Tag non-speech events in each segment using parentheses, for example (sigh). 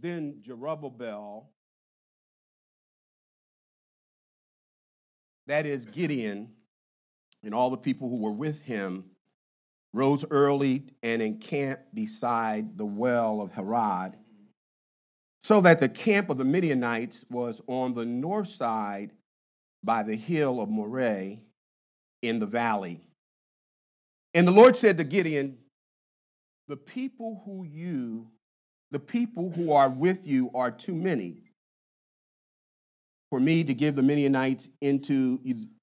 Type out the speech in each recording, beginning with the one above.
then Jerubbaal, that is Gideon, and all the people who were with him rose early and encamped beside the well of Harod, so that the camp of the Midianites was on the north side by the hill of Moreh in the valley. And the Lord said to Gideon, The people who you, the people who are with you are too many for me to give the Midianites into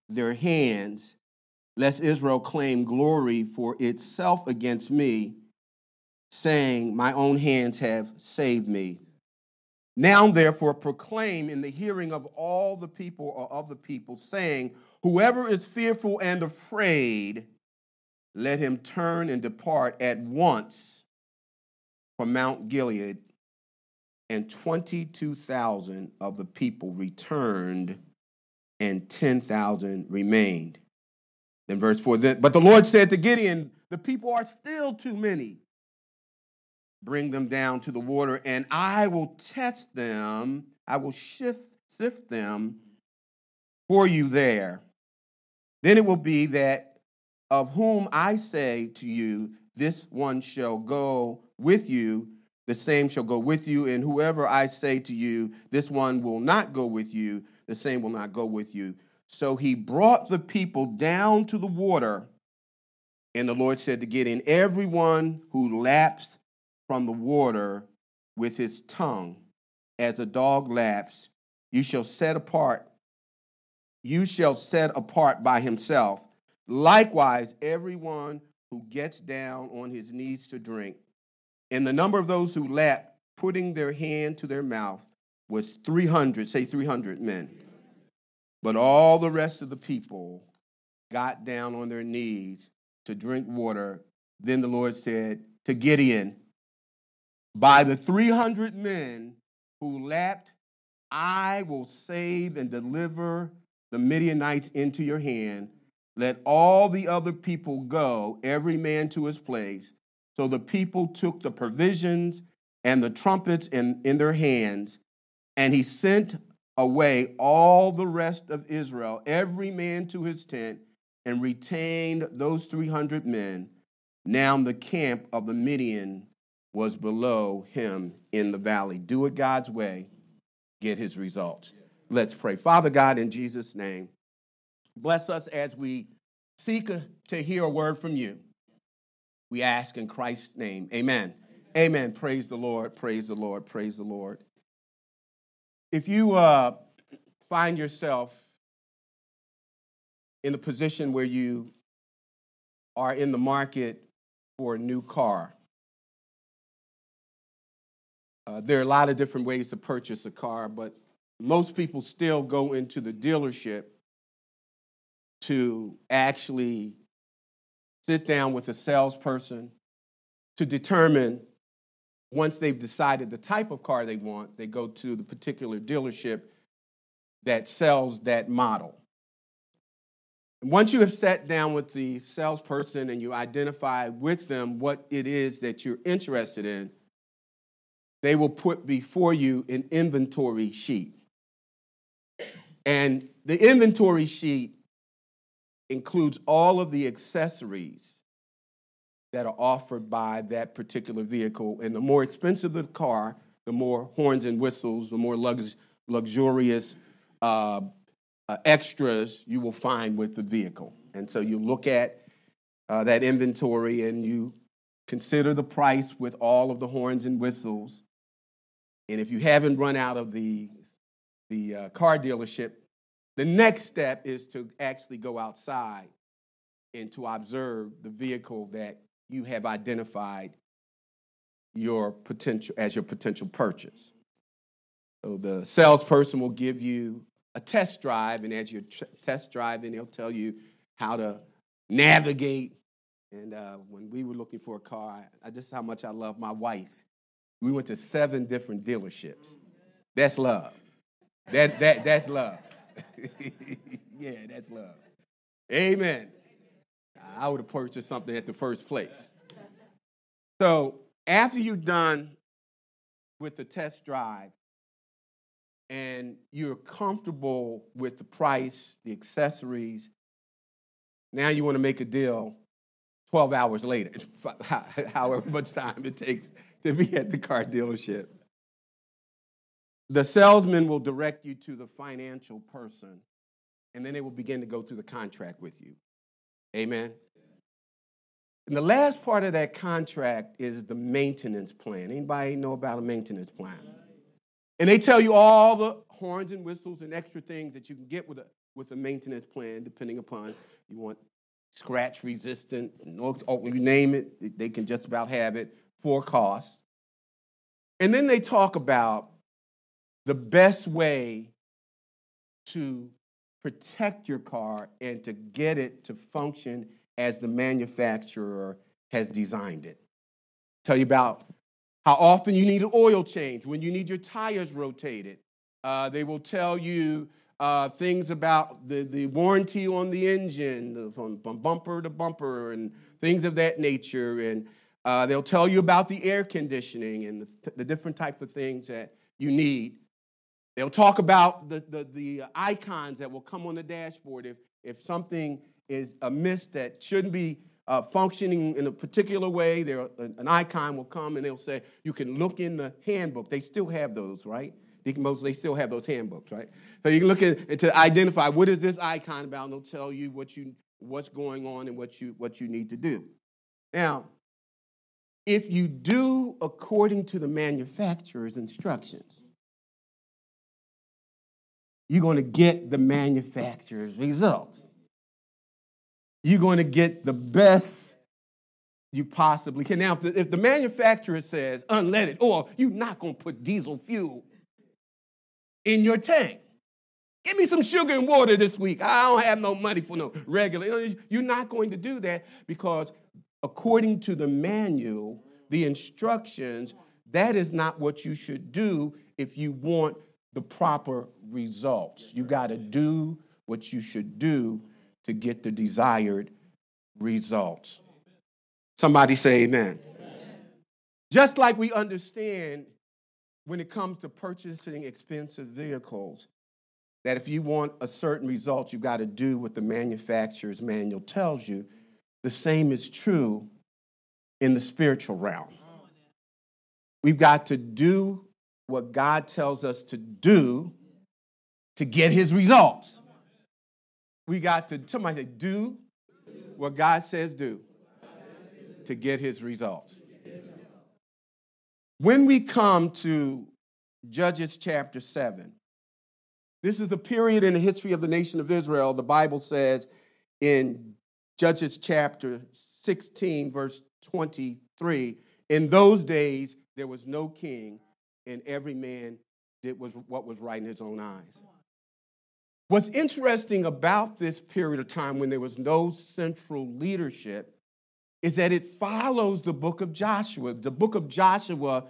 their hands, lest Israel claim glory for itself against me, saying, My own hands have saved me. Now, therefore, proclaim in the hearing of all the people or of the people, saying, Whoever is fearful and afraid, let him turn and depart at once from Mount Gilead. And 22,000 of the people returned, and 10,000 remained. Then, verse 4 then, But the Lord said to Gideon, The people are still too many bring them down to the water, and I will test them. I will shift, sift them for you there. Then it will be that of whom I say to you, this one shall go with you, the same shall go with you, and whoever I say to you, this one will not go with you, the same will not go with you. So he brought the people down to the water, and the Lord said to Gideon, Everyone who laps from the water with his tongue, as a dog laps, you shall set apart, you shall set apart by himself. Likewise, everyone who gets down on his knees to drink. And the number of those who lapped, putting their hand to their mouth, was 300, say 300 men. But all the rest of the people got down on their knees to drink water. Then the Lord said to Gideon, by the 300 men who lapped, I will save and deliver the Midianites into your hand. Let all the other people go, every man to his place. So the people took the provisions and the trumpets in, in their hands, and he sent away all the rest of Israel, every man to his tent, and retained those 300 men. Now the camp of the Midian was below him in the valley. Do it God's way, get his results. Let's pray. Father God, in Jesus' name, bless us as we seek to hear a word from you. We ask in Christ's name. Amen. Amen. Amen. Praise the Lord. Praise the Lord. Praise the Lord. If you uh, find yourself in a position where you are in the market for a new car, uh, there are a lot of different ways to purchase a car, but most people still go into the dealership to actually sit down with a salesperson to determine once they've decided the type of car they want, they go to the particular dealership that sells that model. Once you have sat down with the salesperson and you identify with them what it is that you're interested in, they will put before you an inventory sheet. And the inventory sheet includes all of the accessories that are offered by that particular vehicle. And the more expensive the car, the more horns and whistles, the more lux- luxurious uh, uh, extras you will find with the vehicle. And so you look at uh, that inventory and you consider the price with all of the horns and whistles. And if you haven't run out of the, the uh, car dealership, the next step is to actually go outside and to observe the vehicle that you have identified your potential as your potential purchase. So the salesperson will give you a test drive, and as you're tr- test driving, they'll tell you how to navigate. And uh, when we were looking for a car, I, just how much I love my wife. We went to seven different dealerships. That's love. That, that, that's love. (laughs) yeah, that's love. Amen. I would have purchased something at the first place. So after you're done with the test drive and you're comfortable with the price, the accessories, now you want to make a deal 12 hours later, (laughs) however much time it takes to be at the car dealership. The salesman will direct you to the financial person, and then they will begin to go through the contract with you. Amen. And the last part of that contract is the maintenance plan. Anybody know about a maintenance plan? And they tell you all the horns and whistles and extra things that you can get with a with a maintenance plan, depending upon you want scratch resistant, or, you name it, they can just about have it for cost. And then they talk about the best way to protect your car and to get it to function as the manufacturer has designed it. Tell you about how often you need an oil change, when you need your tires rotated. Uh, they will tell you uh, things about the, the warranty on the engine from, from bumper to bumper and things of that nature. And uh, they'll tell you about the air conditioning and the, the, different types of things that you need. They'll talk about the, the, the icons that will come on the dashboard if, if something is amiss that shouldn't be uh, functioning in a particular way. There, an icon will come and they'll say, you can look in the handbook. They still have those, right? Deacon Moses, they still have those handbooks, right? So you can look at to identify what is this icon about, and they'll tell you what you what's going on and what you what you need to do. Now, if you do according to the manufacturer's instructions, you're going to get the manufacturer's results. You're going to get the best you possibly can. Now, if the, if the manufacturer says unleaded, or you're not going to put diesel fuel in your tank. Give me some sugar and water this week. I don't have no money for no regular. You're not going to do that because, according to the manual, the instructions, that is not what you should do if you want the proper results. You got to do what you should do to get the desired results. Somebody say amen. amen. Just like we understand when it comes to purchasing expensive vehicles that if you want a certain result, you got to do what the manufacturer's manual tells you. The same is true in the spiritual realm. We've got to do what God tells us to do to get his results. We got to, somebody say, do what God says do to get his results. When we come to Judges chapter 7, this is the period in the history of the nation of Israel. The Bible says in Judges chapter 16, verse 23 In those days, there was no king, and every man did was what was right in his own eyes. What's interesting about this period of time when there was no central leadership is that it follows the book of Joshua. The book of Joshua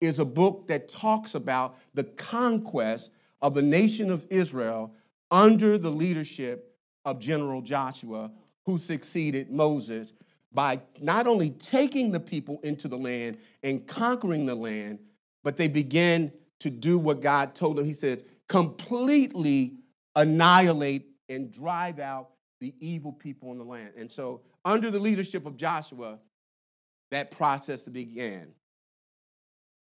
is a book that talks about the conquest of the nation of Israel under the leadership of General Joshua, who succeeded Moses by not only taking the people into the land and conquering the land, but they began to do what God told them. He says, completely annihilate and drive out the evil people in the land. And so under the leadership of Joshua, that process began.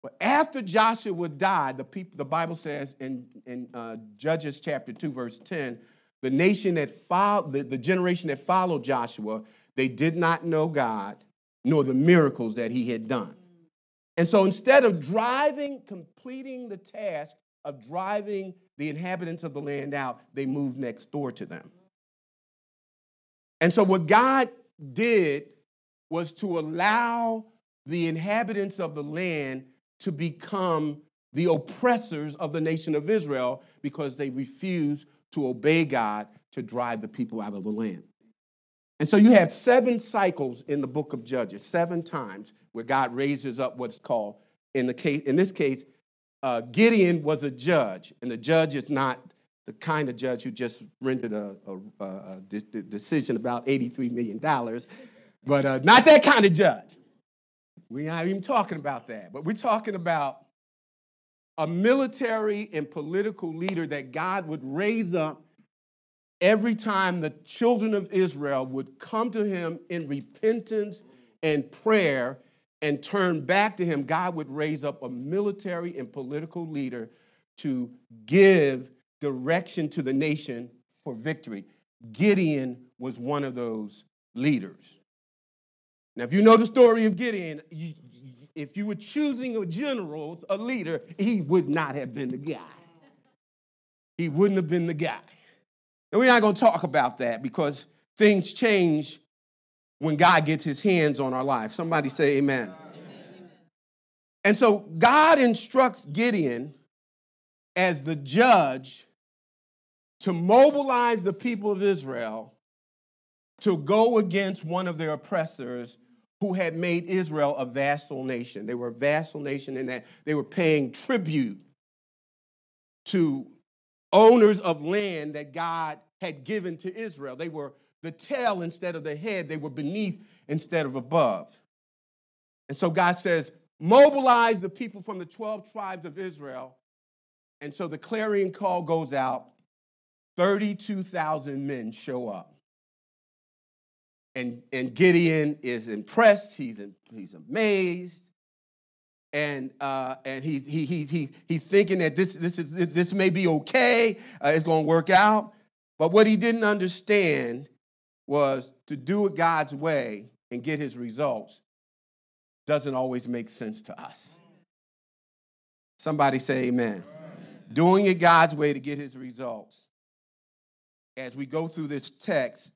But after Joshua died, the people, the Bible says in, in uh, Judges chapter 2, verse 10, the nation that followed, the, the generation that followed Joshua, they did not know God nor the miracles that he had done. And so instead of driving, completing the task of driving the inhabitants of the land out, they moved next door to them. And so what God did was to allow the inhabitants of the land to become the oppressors of the nation of Israel because they refused to obey God to drive the people out of the land. And so you have seven cycles in the book of Judges, seven times where God raises up what's called, in, the case, in this case, uh, Gideon was a judge, and the judge is not the kind of judge who just rendered a, a, a, a decision about $83 million, but uh, not that kind of judge. We're not even talking about that, but we're talking about a military and political leader that God would raise up every time the children of Israel would come to him in repentance and prayer and turn back to him, God would raise up a military and political leader to give direction to the nation for victory. Gideon was one of those leaders. Now, if you know the story of Gideon, you, if you were choosing a general, a leader, he would not have been the guy. He wouldn't have been the guy. And we're not going to talk about that because things change when God gets his hands on our life. Somebody say amen. amen. And so God instructs Gideon as the judge to mobilize the people of Israel to go against one of their oppressors who had made Israel a vassal nation. They were a vassal nation in that they were paying tribute to owners of land that God had given to Israel. They were the tail instead of the head, they were beneath instead of above. And so God says, mobilize the people from the 12 tribes of Israel. And so the clarion call goes out 32,000 men show up. And, and Gideon is impressed, he's, in, he's amazed, and, uh, and he, he, he, he, he's thinking that this, this, is, this may be okay, uh, it's going to work out. But what he didn't understand was to do it God's way and get his results doesn't always make sense to us. Somebody say amen. amen. Doing it God's way to get his results as we go through this text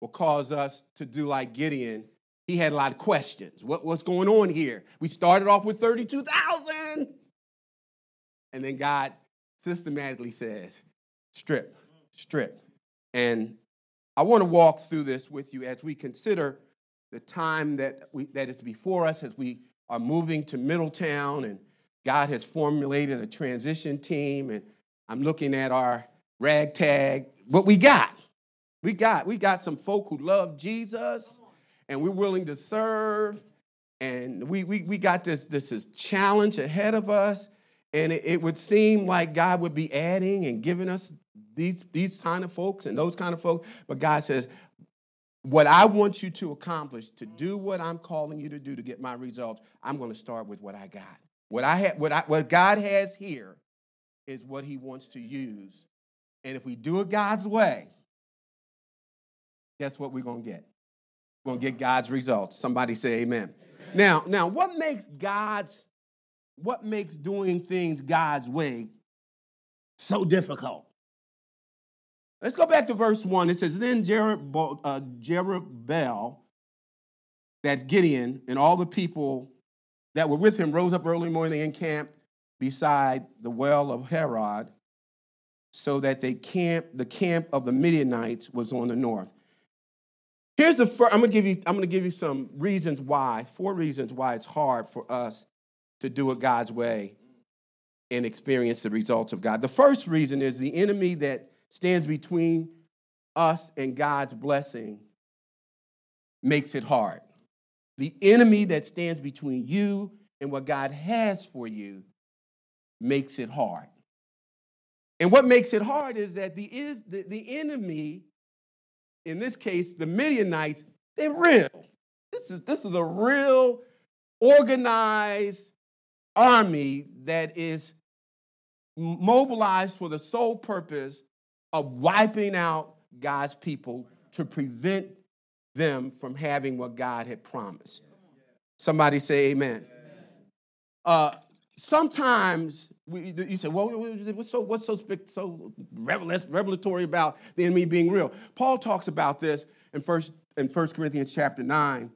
will cause us to do like Gideon. He had a lot of questions. What, what's going on here? We started off with 32,000. And then God systematically says, strip, strip. And I want to walk through this with you as we consider the time that, we, that is before us as we are moving to Middletown and God has formulated a transition team. And I'm looking at our ragtag, what we got. We got, we got some folk who love Jesus and we're willing to serve. And we, we, we got this, this, this challenge ahead of us. And it, it would seem like God would be adding and giving us these, these kind of folks and those kind of folks. But God says, what I want you to accomplish, to do what I'm calling you to do to get my results, I'm going to start with what I got. What I have, what what God has here is what He wants to use and if we do it God's way, guess what we're going to get? We're going to get God's results. Somebody say amen. amen. Now, now what makes God's what makes doing things God's way so difficult? Let's go back to verse 1. It says, Then uh, Jerubbaal, that's Gideon, and all the people that were with him rose up early morning and camped beside the well of Harod, so that they camp, the camp of the Midianites was on the north. Here's the first, I'm gonna give you, I'm gonna give you some reasons why, four reasons why it's hard for us to do it God's way and experience the results of God. The first reason is the enemy that stands between us and God's blessing makes it hard. The enemy that stands between you and what God has for you makes it hard. And what makes it hard is that the, is, the, the enemy, in this case, the Midianites, they're real. This is, this is a real organized army that is mobilized for the sole purpose of wiping out God's people to prevent them from having what God had promised. Somebody say amen. Uh, sometimes we, you say, well, what's so, what's so, so revelatory about the enemy being real? Paul talks about this in First, in First Corinthians chapter 9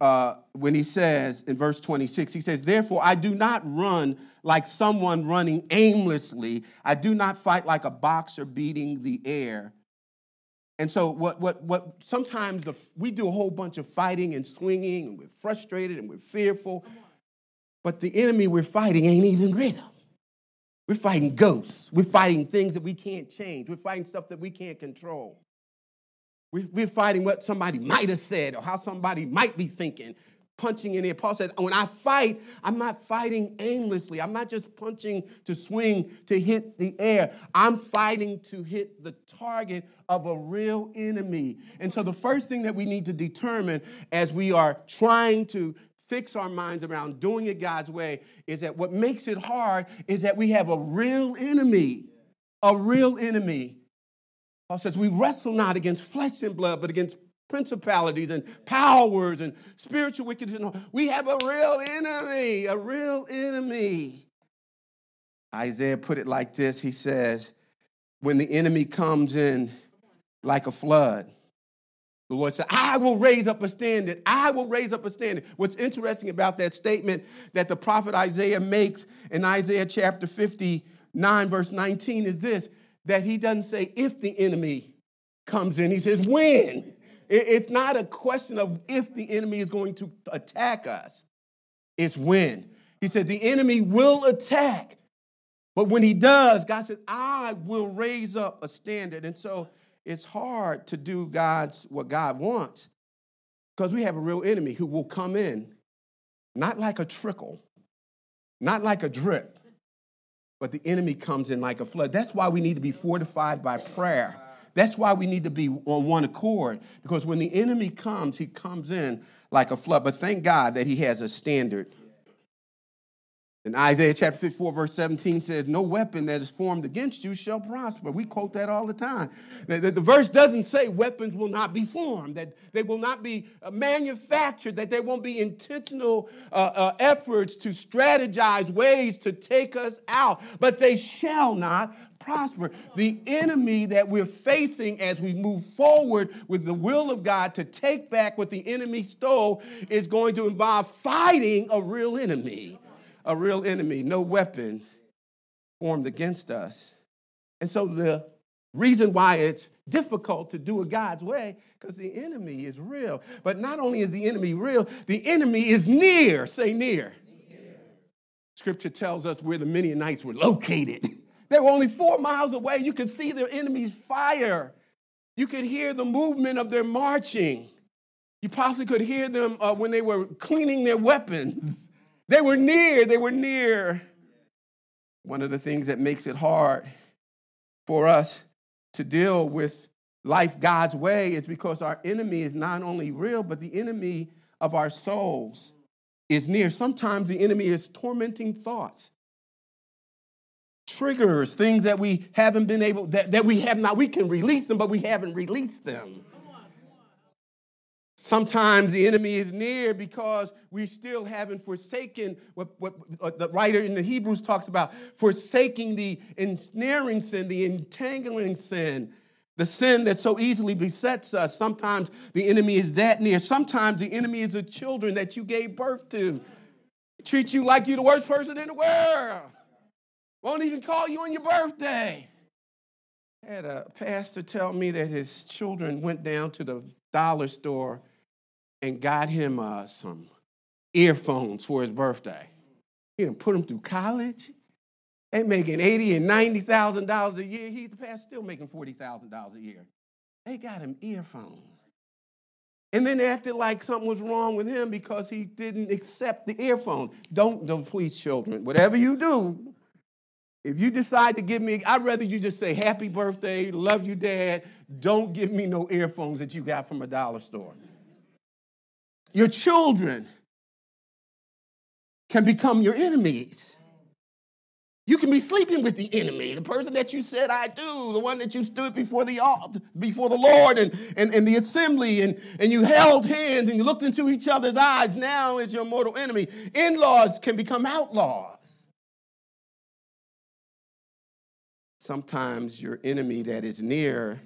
uh, when he says in verse 26, he says, Therefore, I do not run like someone running aimlessly. I do not fight like a boxer beating the air. And so, what, what, what sometimes the, we do a whole bunch of fighting and swinging, and we're frustrated and we're fearful. But the enemy we're fighting ain't even real. We're fighting ghosts. We're fighting things that we can't change. We're fighting stuff that we can't control. We're fighting what somebody might have said or how somebody might be thinking. punching in the air. Paul says, when I fight, I'm not fighting aimlessly. I'm not just punching to swing to hit the air. I'm fighting to hit the target of a real enemy. And so the first thing that we need to determine as we are trying to fix our minds around doing it God's way is that what makes it hard is that we have a real enemy. A real enemy. Paul says, We wrestle not against flesh and blood, but against principalities and powers and spiritual wickedness. We have a real enemy, a real enemy. Isaiah put it like this He says, When the enemy comes in like a flood, the Lord said, I will raise up a standard. I will raise up a standard. What's interesting about that statement that the prophet Isaiah makes in Isaiah chapter 59, verse 19, is this that he doesn't say if the enemy comes in, he says when. It's not a question of if the enemy is going to attack us, it's when. He said, The enemy will attack. But when he does, God said, I will raise up a standard. And so it's hard to do God's what God wants because we have a real enemy who will come in, not like a trickle, not like a drip, but the enemy comes in like a flood. That's why we need to be fortified by prayer. That's why we need to be on one accord, because when the enemy comes, he comes in like a flood. But thank God that he has a standard. In Isaiah chapter 54, verse 17 says, No weapon that is formed against you shall prosper. We quote that all the time. The, the, the, verse doesn't say weapons will not be formed, that they will not be uh, manufactured, that there won't be intentional uh, uh, efforts to strategize ways to take us out, but they shall not prosper. The enemy that we're facing as we move forward with the will of God to take back what the enemy stole is going to involve fighting a real enemy. A real enemy, no weapon formed against us. And so the reason why it's difficult to do it God's way because the enemy is real. But not only is the enemy real, the enemy is near. Say near. near. Scripture tells us where the Midianites were located. (laughs) They were only four miles away. You could see their enemies' fire. You could hear the movement of their marching. You possibly could hear them uh, when they were cleaning their weapons. They were near, they were near. One of the things that makes it hard for us to deal with life God's way is because our enemy is not only real, but the enemy of our souls is near. Sometimes the enemy is tormenting thoughts triggers, things that we haven't been able, that, that we have not, we can release them, but we haven't released them. Sometimes the enemy is near because we still haven't forsaken what, what, what, the writer in the Hebrews talks about forsaking the ensnaring sin, the entangling sin, the sin that so easily besets us. Sometimes the enemy is that near. Sometimes the enemy is the children that you gave birth to. Treat you like you're the worst person in the world. Won't even call you on your birthday. I had a pastor tell me that his children went down to the dollar store and got him uh, some earphones for his birthday. He didn't put him through college. They making eighty and ninety thousand dollars a year. He's the pastor still making forty thousand dollars a year. They got him earphones. And then they acted like something was wrong with him because he didn't accept the earphones. Don't, don't please, children. Whatever you do, if you decide to give me, I'd rather you just say happy birthday, love you, dad. Don't give me no earphones that you got from a dollar store. Your children can become your enemies. You can be sleeping with the enemy, the person that you said I do, the one that you stood before the before the Lord and, and, and the assembly, and, and you held hands and you looked into each other's eyes. Now is your mortal enemy. In-laws can become outlaws. sometimes your enemy that is near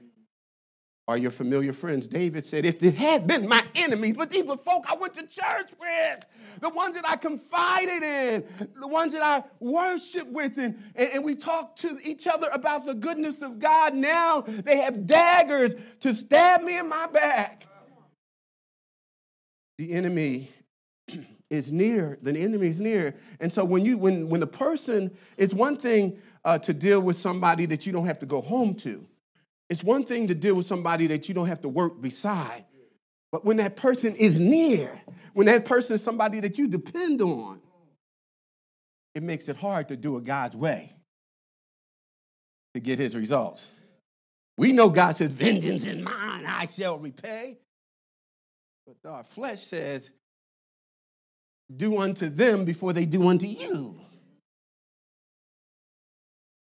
are your familiar friends. David said, If it had been my enemies, but these were folk I went to church with, the ones that I confided in, the ones that I worship with, and, and, and we talked to each other about the goodness of God. Now they have daggers to stab me in my back. The enemy (clears throat) is near. The enemy is near. And so when you when when the person, it's one thing uh, to deal with somebody that you don't have to go home to. It's one thing to deal with somebody that you don't have to work beside. But when that person is near, when that person is somebody that you depend on, it makes it hard to do it God's way to get his results. We know God says, Vengeance is mine, I shall repay. But our flesh says, Do unto them before they do unto you.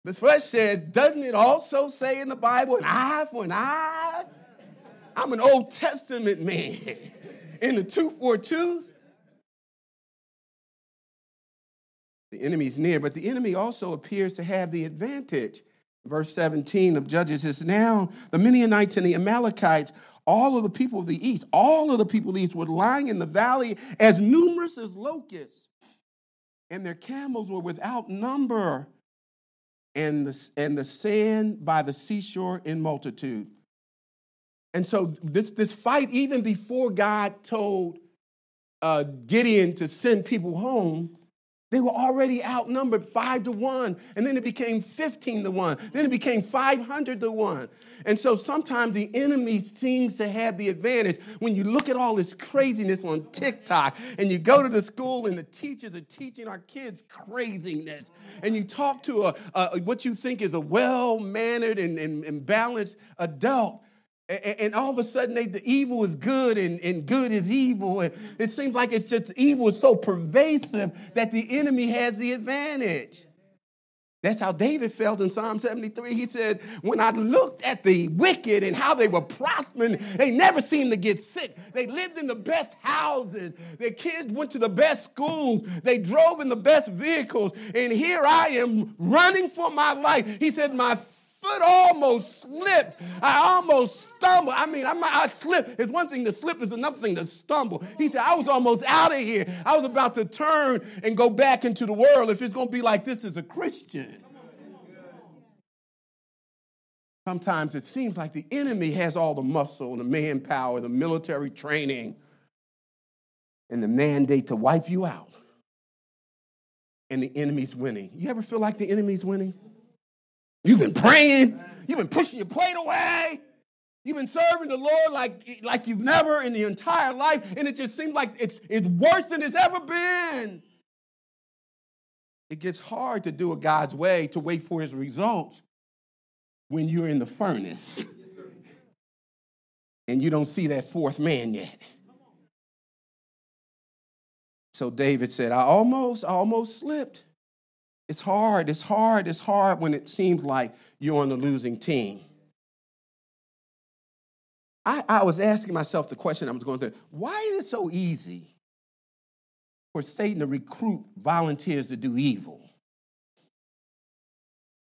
The flesh says, Doesn't it also say in the Bible, an eye for an eye? I'm an Old Testament man (laughs) in the two for tooth. The enemy's near, but the enemy also appears to have the advantage. Verse 17 of Judges is now the Midianites and the Amalekites, all of the people of the east, all of the people of the east were lying in the valley as numerous as locusts, and their camels were without number, and the, and the sand by the seashore in multitude. And so this, this fight, even before God told uh, Gideon to send people home, they were already outnumbered five to one, and then it became 15 to one, then it became 500 to one. And so sometimes the enemy seems to have the advantage when you look at all this craziness on TikTok and you go to the school and the teachers are teaching our kids craziness, and you talk to a, a what you think is a well mannered and, and, and balanced adult and all of a sudden they, the evil is good and, and good is evil. And it seems like it's just evil is so pervasive that the enemy has the advantage. That's how david felt in psalm 73 he said when i looked at the wicked and how they were prospering they never seemed to get sick. They lived in the best houses. Their kids went to the best schools. They drove in the best vehicles. And here i am running for my life. He said my foot almost slipped. I almost stumbled. I mean, I, I slipped. It's one thing to slip, it's another thing to stumble. He said, I was almost out of here. I was about to turn and go back into the world if it's going to be like this as a Christian. Sometimes it seems like the enemy has all the muscle, the manpower, the military training, and the mandate to wipe you out. And the enemy's winning. You ever feel like the enemy's winning? You've been praying. You've been pushing your plate away. You've been serving the Lord like, like you've never in the entire life, and it just seems like it's, it's worse than it's ever been. It gets hard to do it God's way, to wait for his results when you're in the furnace and you don't see that fourth man yet. So David said, I almost, I almost slipped. It's hard, it's hard, it's hard when it seems like you're on the losing team. I, I was asking myself the question I was going through why is it so easy for Satan to recruit volunteers to do evil?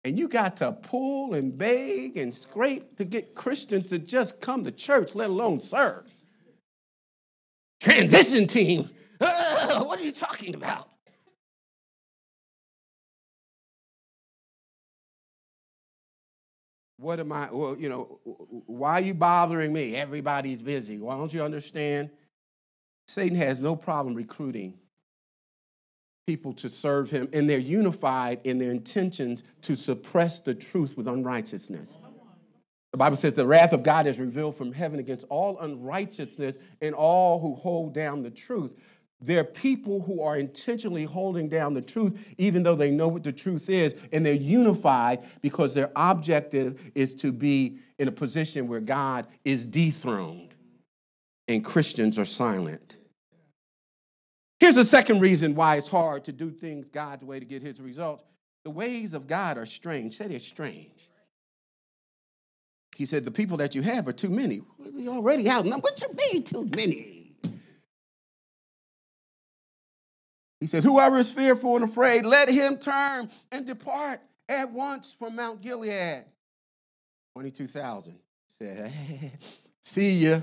And you got to pull and beg and scrape to get Christians to just come to church, let alone serve. Transition team. Uh, (laughs) what are you talking about? What am I, well, you know, why are you bothering me? Everybody's busy. Why don't you understand? Satan has no problem recruiting people to serve him, and they're unified in their intentions to suppress the truth with unrighteousness. The Bible says the wrath of God is revealed from heaven against all unrighteousness and all who hold down the truth. They're people who are intentionally holding down the truth, even though they know what the truth is, and they're unified because their objective is to be in a position where God is dethroned and Christians are silent. Here's a second reason why it's hard to do things God's way to get his results. The ways of God are strange. Say they're strange. He said, The people that you have are too many. We already outnumbered. What you mean, too many? He says, Whoever is fearful and afraid, let him turn and depart at once from Mount Gilead. 22,000 said, (laughs) See you.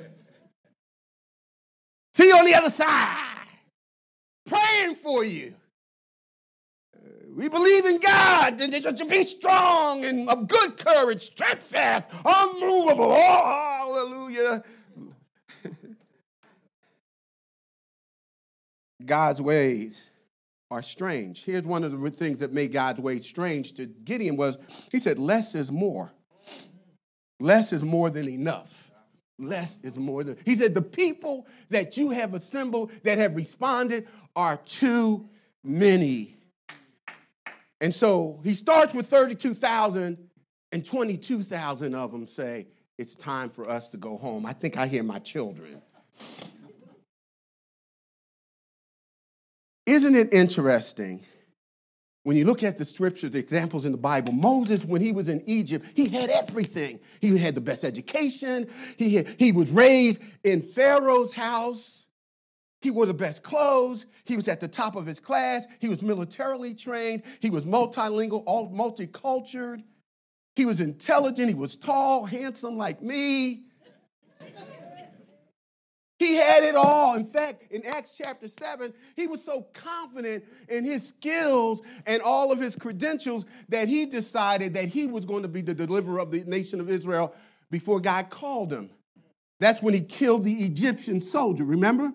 See you on the other side. Praying for you. Uh, we believe in God to be strong and of good courage, steadfast, unmovable. Oh, hallelujah. God's ways are strange. Here's one of the things that made God's ways strange to Gideon was he said, less is more. Less is more than enough. less is more than. He said, the people that you have assembled that have responded are too many. And so he starts with 32,000, and 22,000 of them say, It's time for us to go home. I think I hear my children. Isn't it interesting? When you look at the scriptures, the examples in the Bible, Moses, when he was in Egypt, he had everything. He had the best education. He, had, he was raised in Pharaoh's house. He wore the best clothes. He was at the top of his class. He was militarily trained. He was multilingual, all. He was intelligent. He was tall, handsome like me. He had it all. In fact, in Acts chapter 7, he was so confident in his skills and all of his credentials that he decided that he was going to be the deliverer of the nation of Israel before God called him. That's when he killed the Egyptian soldier, remember?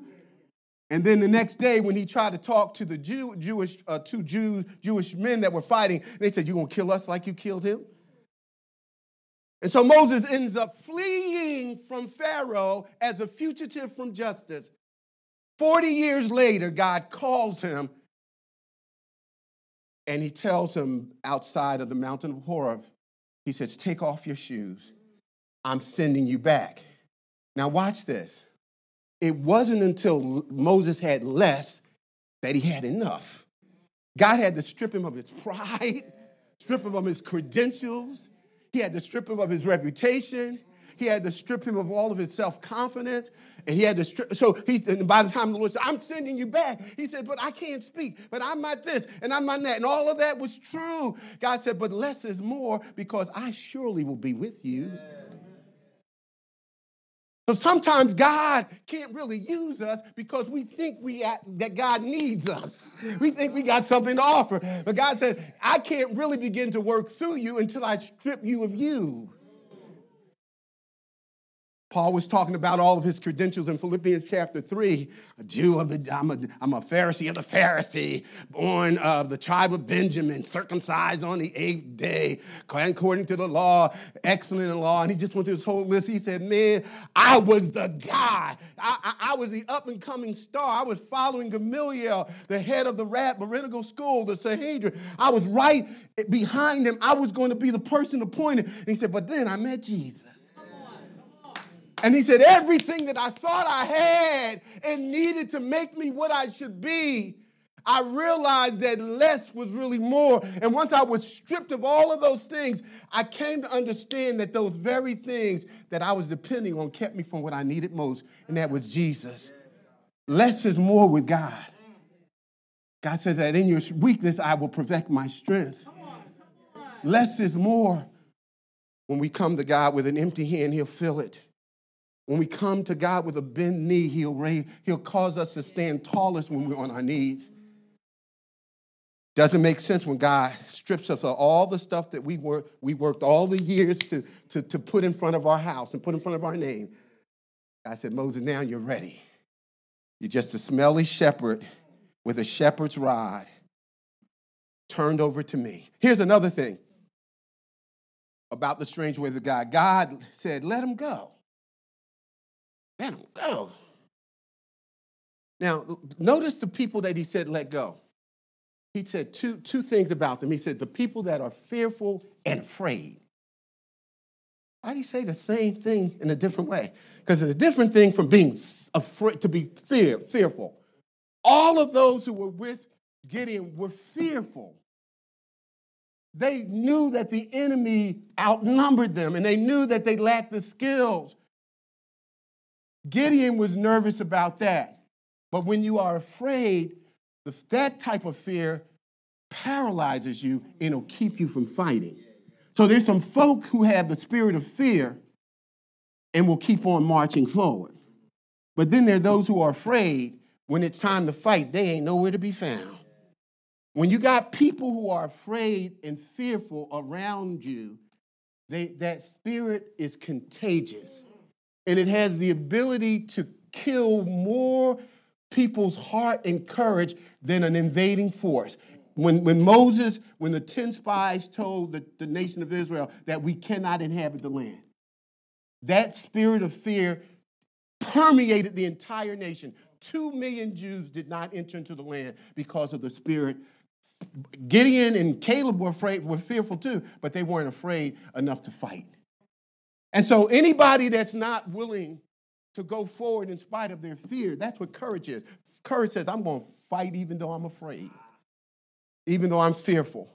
And then the next day, when he tried to talk to the Jew, Jewish, uh, two Jew, Jewish men that were fighting, they said, You're going to kill us like you killed him? And so Moses ends up fleeing from Pharaoh as a fugitive from justice. 40 years later, God calls him and he tells him outside of the mountain of Horeb, he says, Take off your shoes. I'm sending you back. Now, watch this. It wasn't until Moses had less that he had enough. God had to strip him of his pride, (laughs) strip him of his credentials, he had to strip him of his reputation. He had to strip him of all of his self confidence. And he had to strip. So he, by the time the Lord said, I'm sending you back, he said, But I can't speak. But I'm not this and I'm not that. And all of that was true. God said, But less is more because I surely will be with you. So sometimes God can't really use us because we think we that God needs us. We think we got something to offer. But God said, I can't really begin to work through you until I strip you of you. Paul was talking about all of his credentials in Philippians chapter 3. A Jew of the, I'm a, I'm a Pharisee of the Pharisee, born of the tribe of Benjamin, circumcised on the eighth day, according to the law, excellent in law. And he just went through this whole list. He said, Man, I was the guy. I, I, I was the up and coming star. I was following Gamaliel, the head of the rabbinical school, the Sanhedrin. I was right behind him. I was going to be the person appointed. And he said, But then I met Jesus. And he said, Everything that I thought I had and needed to make me what I should be, I realized that less was really more. And once I was stripped of all of those things, I came to understand that those very things that I was depending on kept me from what I needed most, and that was Jesus. Less is more with God. God says that in your weakness, I will perfect my strength. Less is more. When we come to God with an empty hand, He'll fill it. When we come to God with a bent knee, He'll, raise, he'll cause us to stand tallest when we're on our knees. Doesn't make sense when God strips us of all the stuff that we, work, we worked all the years to, to, to put in front of our house and put in front of our name. I said, Moses, now you're ready. You're just a smelly shepherd with a shepherd's rod turned over to me. Here's another thing about the strange ways of God God said, let him go. Let him go. Now, notice the people that he said let go. He said two, two things about them. He said, the people that are fearful and afraid. Why did he say the same thing in a different way? Because it's a different thing from being afraid to be fear, fearful. All of those who were with Gideon were fearful. They knew that the enemy outnumbered them and they knew that they lacked the skills. Gideon was nervous about that. But when you are afraid, that type of fear paralyzes you and it'll keep you from fighting. So there's some folk who have the spirit of fear and will keep on marching forward. But then there are those who are afraid when it's time to fight, they ain't nowhere to be found. When you got people who are afraid and fearful around you, they, that spirit is contagious and it has the ability to kill more people's heart and courage than an invading force. When, when Moses, when the 10 spies told the, the nation of Israel that we cannot inhabit the land, that spirit of fear permeated the entire nation. Two million Jews did not enter into the land because of the spirit. Gideon and Caleb were afraid, were fearful too, but they weren't afraid enough to fight. And so anybody that's not willing to go forward in spite of their fear, that's what courage is. Courage says, I'm going to fight even though I'm afraid, even though I'm fearful.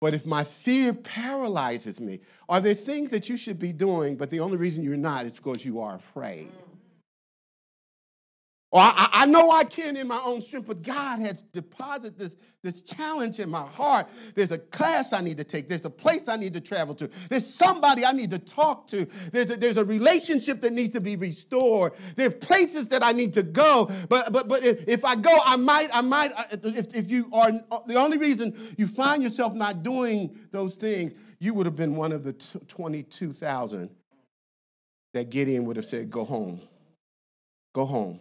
But if my fear paralyzes me, are there things that you should be doing, but the only reason you're not is because you are afraid? Or I, I, know I can in my own strength, but God has deposited this, this challenge in my heart. There's a class I need to take. There's a place I need to travel to. There's somebody I need to talk to. There's a, there's a relationship that needs to be restored. There's places that I need to go. But but but if, if I go, I might I might uh, if if you are the only reason you find yourself not doing those things, you would have been one of the twenty-two thousand that Gideon would have said, "Go home, go home."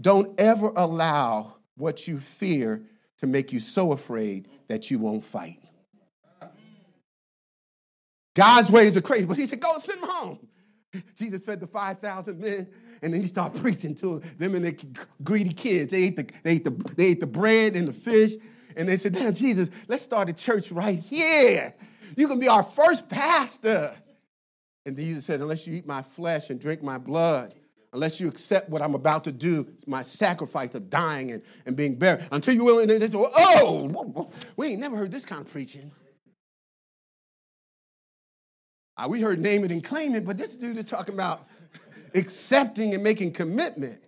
Don't ever allow what you fear to make you so afraid that you won't fight. God's ways are crazy, but he said, Go send them home. Jesus fed the 5,000 men, and then he started preaching to them and the greedy kids. They ate, the, they, ate the, they ate the bread and the fish, and they said, Now, Jesus, let's start a church right here. You can be our first pastor. And Jesus said, Unless you eat my flesh and drink my blood, unless you accept what I'm about to do, my sacrifice of dying and, and being buried. Until you're willing to, oh, we ain't never heard this kind of preaching. Uh, we heard name it and claim it, but this dude is talking about accepting and making commitment.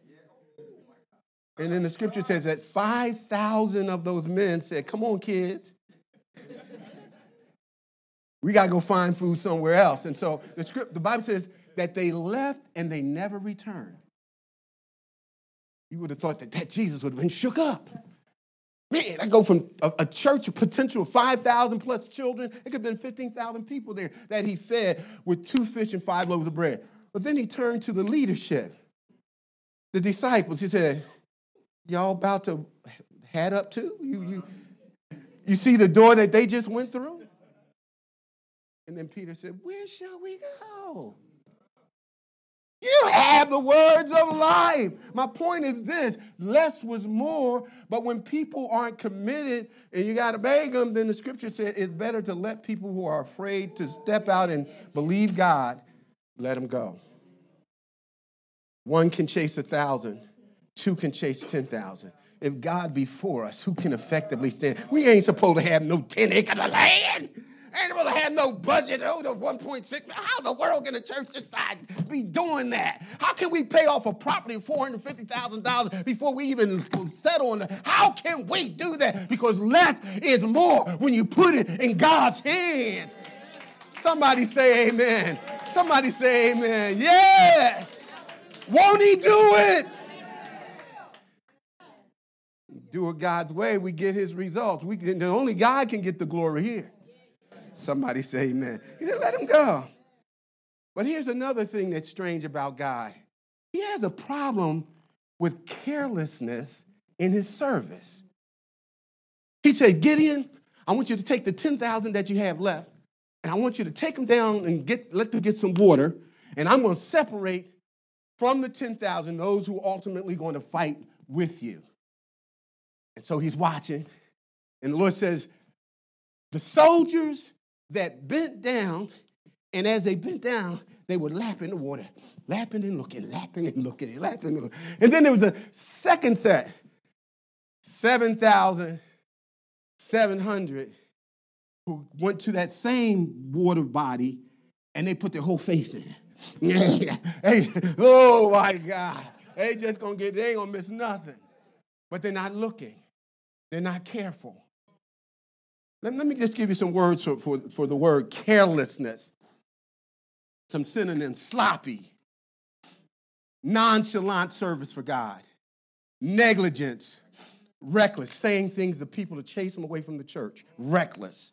And then the scripture says that 5,000 of those men said, Come on, kids. We got to go find food somewhere else. And so the script, the Bible says that they left and they never returned. You would have thought that, that Jesus would have been shook up. Man, I go from a, a church of potential 5,000 plus children, it could have been 15,000 people there that he fed with two fish and five loaves of bread. But then he turned to the leadership, the disciples. He said, Y'all about to head up too? You, you, you see the door that they just went through? And then Peter said, Where shall we go? You have the words of life. My point is this less was more, but when people aren't committed and you got to beg them, then the scripture said it's better to let people who are afraid to step out and believe God, let them go. One can chase a thousand, two can chase 10,000. If God be for us, who can effectively stand? We ain't supposed to have no 10 acres of land. Ain't supposed to have no budget. Oh, the 1.6. How in the world can a church size be doing that? How can we pay off a property of $450,000 before we even settle on it? How can we do that? Because less is more when you put it in God's hands. Somebody say amen. Somebody say amen. Yes. Won't he do it? Do it God's way, we get his results. We can, only God can get the glory here. Somebody say amen. He said, let him go. But here's another thing that's strange about God He has a problem with carelessness in his service. He said, Gideon, I want you to take the 10,000 that you have left, and I want you to take them down and get, let them get some water, and I'm going to separate from the 10,000 those who are ultimately going to fight with you. And so he's watching, and the Lord says, The soldiers that bent down, and as they bent down, they were lapping the water, lapping and looking, lapping and looking, lapping and looking. And then there was a second set, 7,700 who went to that same water body and they put their whole face in it. (laughs) Yeah. Hey, oh my God. They just gonna get, they ain't gonna miss nothing. But they're not looking. They're not careful. Let, let me just give you some words for, for, for the word carelessness. Some synonyms sloppy, nonchalant service for God, negligence, reckless, saying things to people to chase them away from the church, reckless.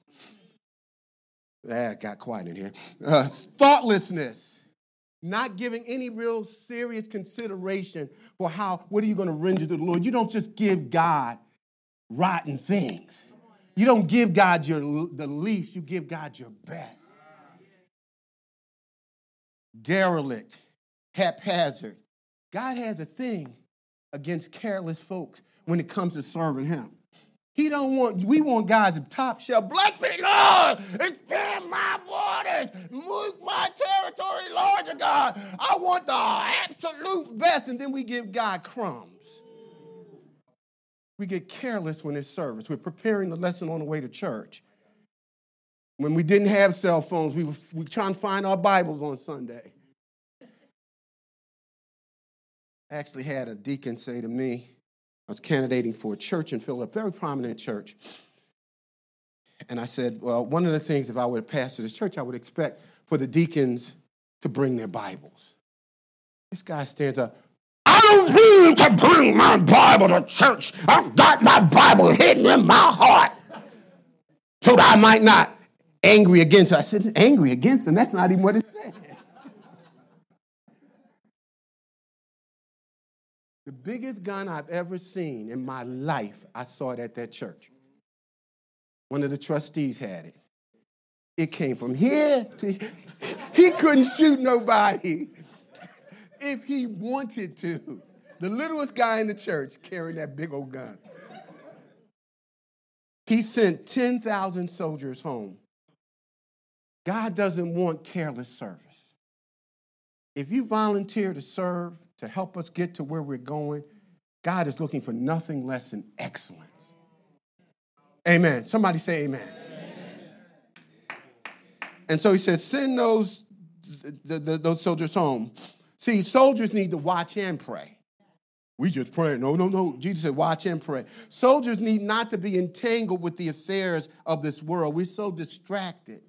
That got quiet in here. Uh, thoughtlessness, not giving any real serious consideration for how, what are you going to render to the Lord? You don't just give God rotten things. You don't give God your the least, you give God your best. derelict, haphazard. God has a thing against careless folks when it comes to serving him. He don't want, we want guys at top shelf. Bless me, Lord, expand my borders, move my territory, larger God. I want the absolute best, and then we give God crumbs. We get careless when it's service. We're preparing the lesson on the way to church. When we didn't have cell phones, we were, we trying to find our Bibles on Sunday. I actually had a deacon say to me, I was candidating for a church in Philadelphia, very prominent church. And I said, Well, one of the things, if I were to pastor this church, I would expect for the deacons to bring their Bibles. This guy stands up. Don't need to bring my Bible to church. I've got my Bible hidden in my heart so that I might not angry against her. I said, angry against him? That's not even what it said. The biggest gun I've ever seen in my life, I saw it at that church. One of the trustees had it. It came from here to, he couldn't shoot nobody if he wanted to. The littlest guy in the church carrying that big old gun. He sent 10,000 soldiers home. God doesn't want careless service. If you volunteer to serve, to help us get to where we're going, God is looking for nothing less than excellence. Amen. Somebody say amen. amen. And so he says, send those, the, the, those soldiers home. See, soldiers need to watch and pray. We just pray. No, no, no. Jesus said, watch and pray. Soldiers need not to be entangled with the affairs of this world. We're so distracted.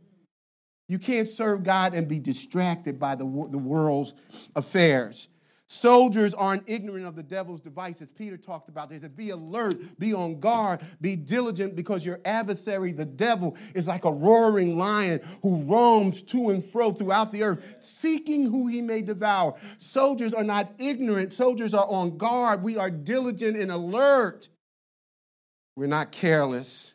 You can't serve God and be distracted by the, the world's affairs. Soldiers aren't ignorant of the devil's devices. Peter talked about this. Said, be alert, be on guard, be diligent because your adversary, the devil, is like a roaring lion who roams to and fro throughout the earth, seeking who he may devour. Soldiers are not ignorant, soldiers are on guard. We are diligent and alert. We're not careless.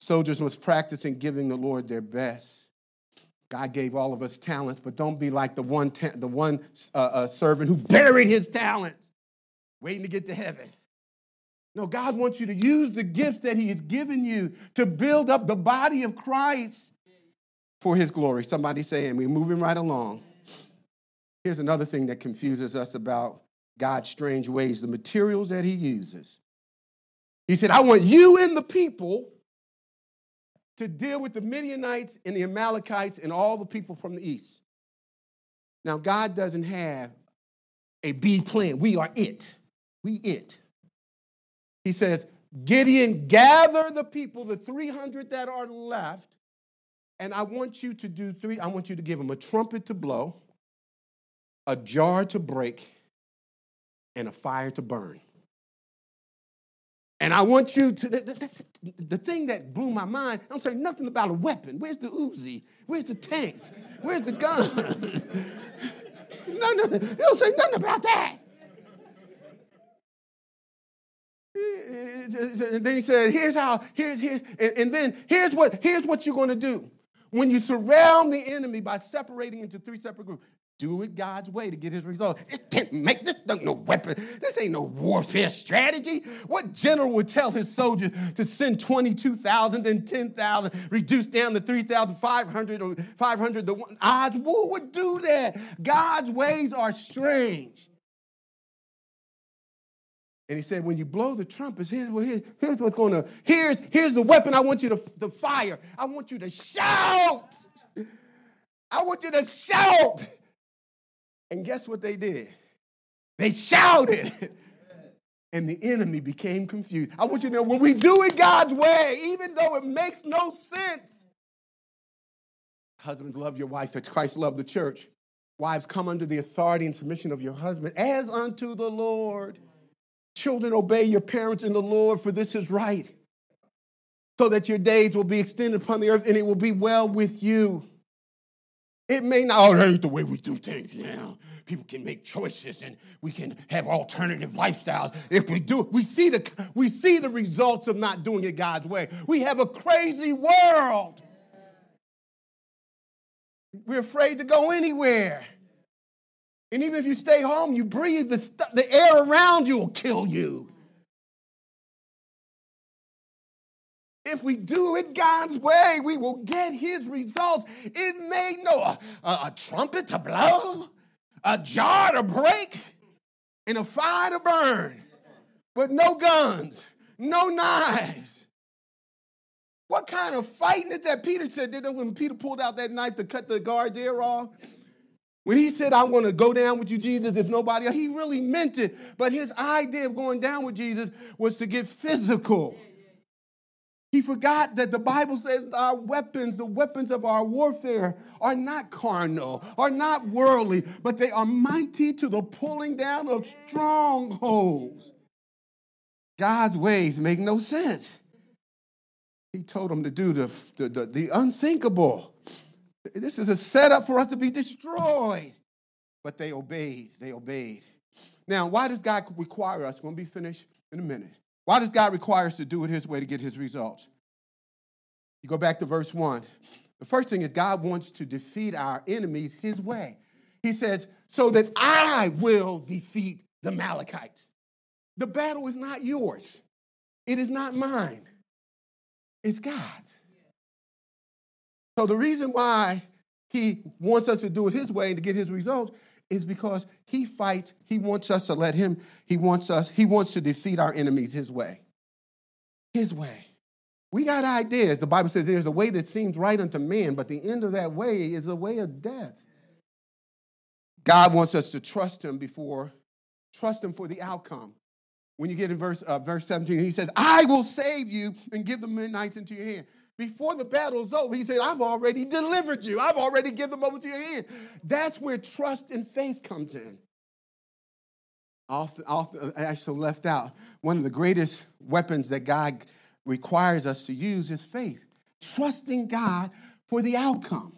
Soldiers must practice in giving the Lord their best. God gave all of us talents, but don't be like the one, ta- the one uh, uh, servant who buried his talents, waiting to get to heaven. No, God wants you to use the gifts that He has given you to build up the body of Christ for His glory. Somebody saying, we're moving right along. Here's another thing that confuses us about God's strange ways the materials that He uses. He said, I want you and the people to deal with the Midianites and the Amalekites and all the people from the east. Now, God doesn't have a B plan. We are it. We it. He says, Gideon, gather the people, the 300 that are left, and I want you to do three. I want you to give them a trumpet to blow, a jar to break, and a fire to burn. And I want you to, the, the, the, thing that blew my mind, I don't say nothing about a weapon. Where's the Uzi? Where's the tanks? Where's the gun? (laughs) no, no, they don't say nothing about that. And then he said, here's how, here's, here's, and, and then here's what, here's what you're going to do. When you surround the enemy by separating into three separate groups, do it God's way to get his result. It can't make this no weapon. This ain't no warfare strategy. What general would tell his soldiers to send 22,000, then 10,000, reduce down to 3,500 or 500? The odds, who would do that? God's ways are strange. And he said, when you blow the trumpets, here's, what, here's, here's what's going to, here's, here's the weapon I want you to, to fire. I want you to shout. I want you to shout. And guess what they did? They shouted. (laughs) And the enemy became confused. I want you to know when we do it God's way, even though it makes no sense. Husbands, love your wife as Christ loved the church. Wives, come under the authority and submission of your husband as unto the Lord. Children, obey your parents in the Lord, for this is right, so that your days will be extended upon the earth and it will be well with you. It may not, oh, that ain't the way we do things now. People can make choices and we can have alternative lifestyles. If we do, we see the we see the results of not doing it God's way. We have a crazy world. We're afraid to go anywhere. And even if you stay home, you breathe, the, st- the air around you will kill you. If we do it God's way, we will get his results. It may no a, a, trumpet to blow, a jar to break, and a fire to burn, but no guns, no knives. What kind of fighting is that Peter said when Peter pulled out that knife to cut the guard ear off? When he said, I'm going to go down with you, Jesus, if nobody he really meant it. But his idea of going down with Jesus was to get physical. He forgot that the Bible says our weapons, the weapons of our warfare, are not carnal, are not worldly, but they are mighty to the pulling down of strongholds. God's ways make no sense. He told them to do the, the, the, the unthinkable. This is a setup for us to be destroyed. But they obeyed. They obeyed. Now, why does God require us? To be finished in a minute. Why does God require us to do it His way to get His results? You go back to verse 1. The first thing is God wants to defeat our enemies His way. He says, so that I will defeat the Amalekites. The battle is not yours, it is not mine, it's God's. So the reason why He wants us to do it His way to get His results is because he fights, he wants us to let him, he wants us, he wants to defeat our enemies his way. His way. We got ideas. The Bible says there's a way that seems right unto man, but the end of that way is a way of death. God wants us to trust him before, trust him for the outcome. When you get in verse, uh, verse 17, he says, I will save you and give the Midianites into your hand before the battle's over, he said, I've already delivered you. I've already given them over to your hand. That's where trust and faith comes in. Often, often actually left out. One of the greatest weapons that God requires us to use is faith. Trusting God for the outcome.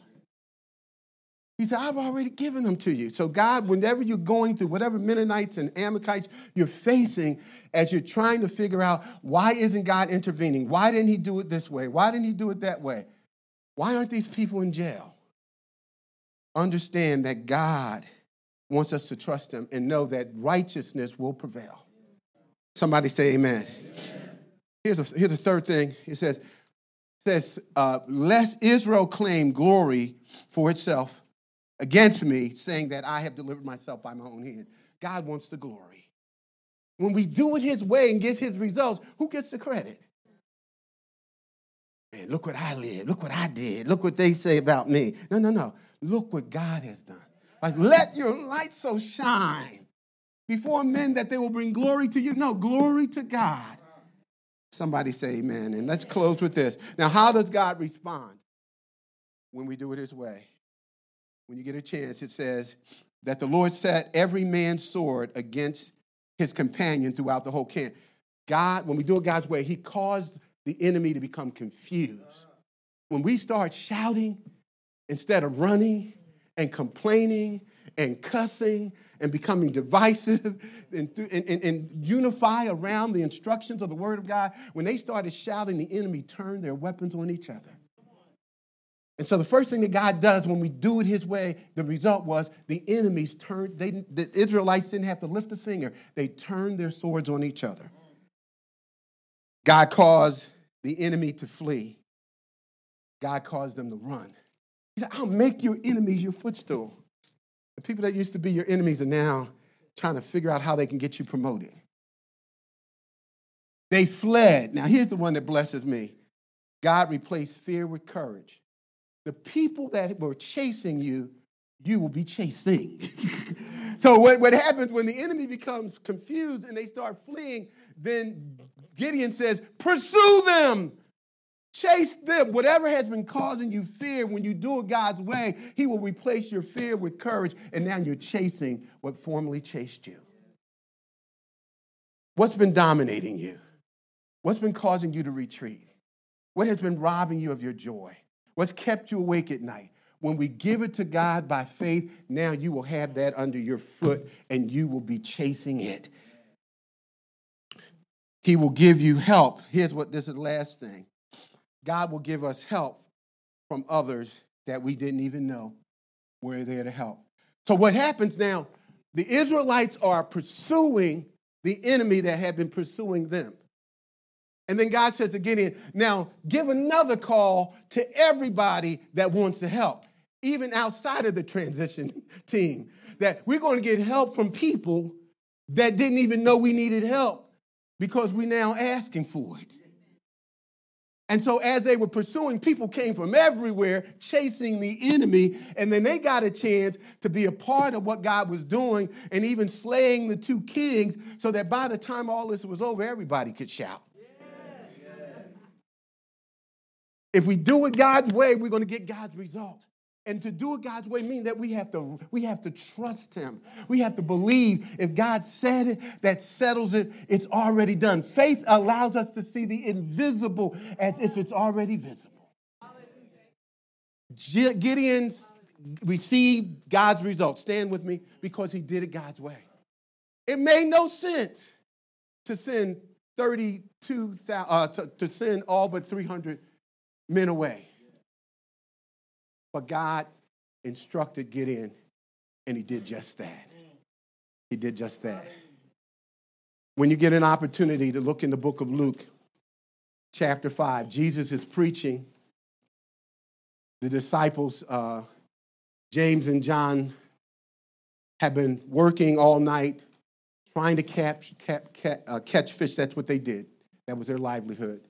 He said, I've already given them to you. So, God, whenever you're going through whatever Midianites and Amalekites you're facing, as you're trying to figure out why isn't God intervening? Why didn't He do it this way? Why didn't He do it that way? Why aren't these people in jail? Understand that God wants us to trust Him and know that righteousness will prevail. Somebody say amen. amen. Here's, a, here's the third thing. It says, says uh, lest Israel claim glory for itself against me, saying that I have delivered myself by my own hand. God wants the glory. When we do it His way and get His results, who gets the credit? Man, look what I lived. Look what I did. Look what they say about me. No, no, no. Look what God has done. Like, let your light so shine before men that they will bring glory to you. No, glory to God. Somebody say amen. And let's close with this. Now, how does God respond when we do it His way? When you get a chance, it says that the Lord set every man's sword against his companion throughout the whole camp. God, when we do it God's way, he caused the enemy to become confused. When we start shouting instead of running and complaining and cussing and becoming divisive (laughs) and, and, and, and, unify around the instructions of the Word of God, when they started shouting, the enemy turned their weapons on each other. And so the first thing that God does when we do it his way, the result was the enemies turned, they, the Israelites didn't have to lift a finger. They turned their swords on each other. God caused the enemy to flee. God caused them to run. He said, I'll make your enemies your footstool. The people that used to be your enemies are now trying to figure out how they can get you promoted. They fled. Now, here's the one that blesses me God replaced fear with courage the people that were chasing you, you will be chasing. (laughs) so what, what happens when the enemy becomes confused and they start fleeing, then Gideon says, pursue them. Chase them. Whatever has been causing you fear, when you do it God's way, He will replace your fear with courage, and now you're chasing what formerly chased you. What's been dominating you? What's been causing you to retreat? What has been robbing you of your joy? What's kept you awake at night? When we give it to God by faith, now you will have that under your foot and you will be chasing it. He will give you help. Here's what this is the last thing God will give us help from others that we didn't even know were there to help. So, what happens now? The Israelites are pursuing the enemy that had been pursuing them. And then God says to Gideon, now give another call to everybody that wants to help, even outside of the transition (laughs) team, that we're going to get help from people that didn't even know we needed help because we're now asking for it. And so, as they were pursuing, people came from everywhere chasing the enemy. And then they got a chance to be a part of what God was doing and even slaying the two kings so that by the time all this was over, everybody could shout. If we do it God's way, we're going to get God's result. And to do it God's way means that we have to we have to trust him. We have to believe if God said it, that settles it, it's already done. Faith allows us to see the invisible as if it's already visible. Gideon's received God's result. Stand with me because he did it God's way. It made no sense to send 32,000 uh, to, to send all but 300 men away. But God instructed Gideon, and he did just that. He did just that. When you get an opportunity to look in the book of Luke, chapter 5, Jesus is preaching. The disciples, uh, James and John, have been working all night trying to catch, catch, uh, catch fish. That's what they did, that was their livelihood.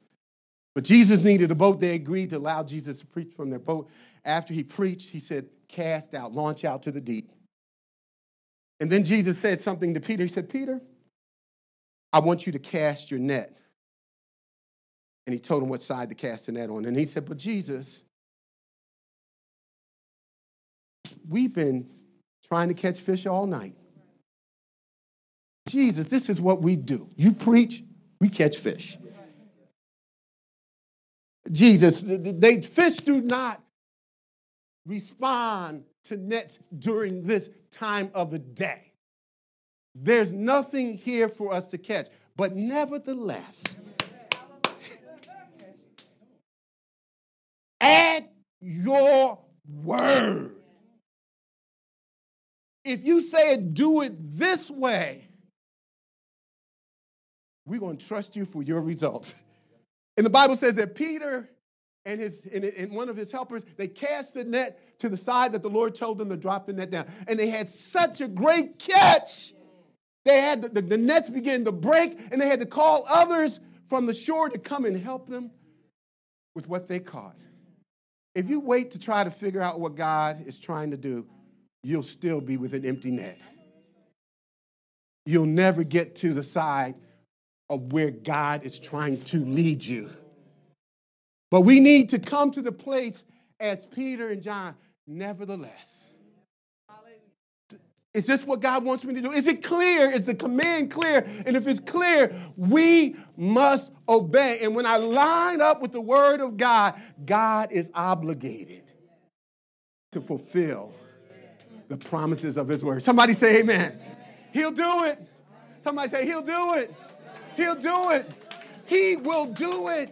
But Jesus needed a boat. They agreed to allow Jesus to preach from their boat. After he preached, he said, Cast out, launch out to the deep. And then Jesus said something to Peter. He said, Peter, I want you to cast your net. And he told him what side to cast the net on. And he said, But Jesus, we've been trying to catch fish all night. Jesus, this is what we do. You preach, we catch fish. Jesus. They fish do not respond to nets during this time of the day. There's nothing here for us to catch. But nevertheless, (laughs) at your word, if you say it, do it this way, we're going to trust you for your results. And the Bible says that Peter and, his, and, and one of his helpers, they cast the net to the side that the Lord told them to drop the net down. And they had such a great catch. They had the, the, the nets began to break, and they had to call others from the shore to come and help them with what they caught. If you wait to try to figure out what God is trying to do, you'll still be with an empty net. You'll never get to the side of where God is trying to lead you. But we need to come to the place as Peter and John, nevertheless. Is this what God wants me to do? Is it clear? Is the command clear? And if it's clear, we must obey. And when I line up with the word of God, God is obligated to fulfill the promises of his word. Somebody say amen. He'll do it. Somebody say he'll do it. He'll do it. He will do it.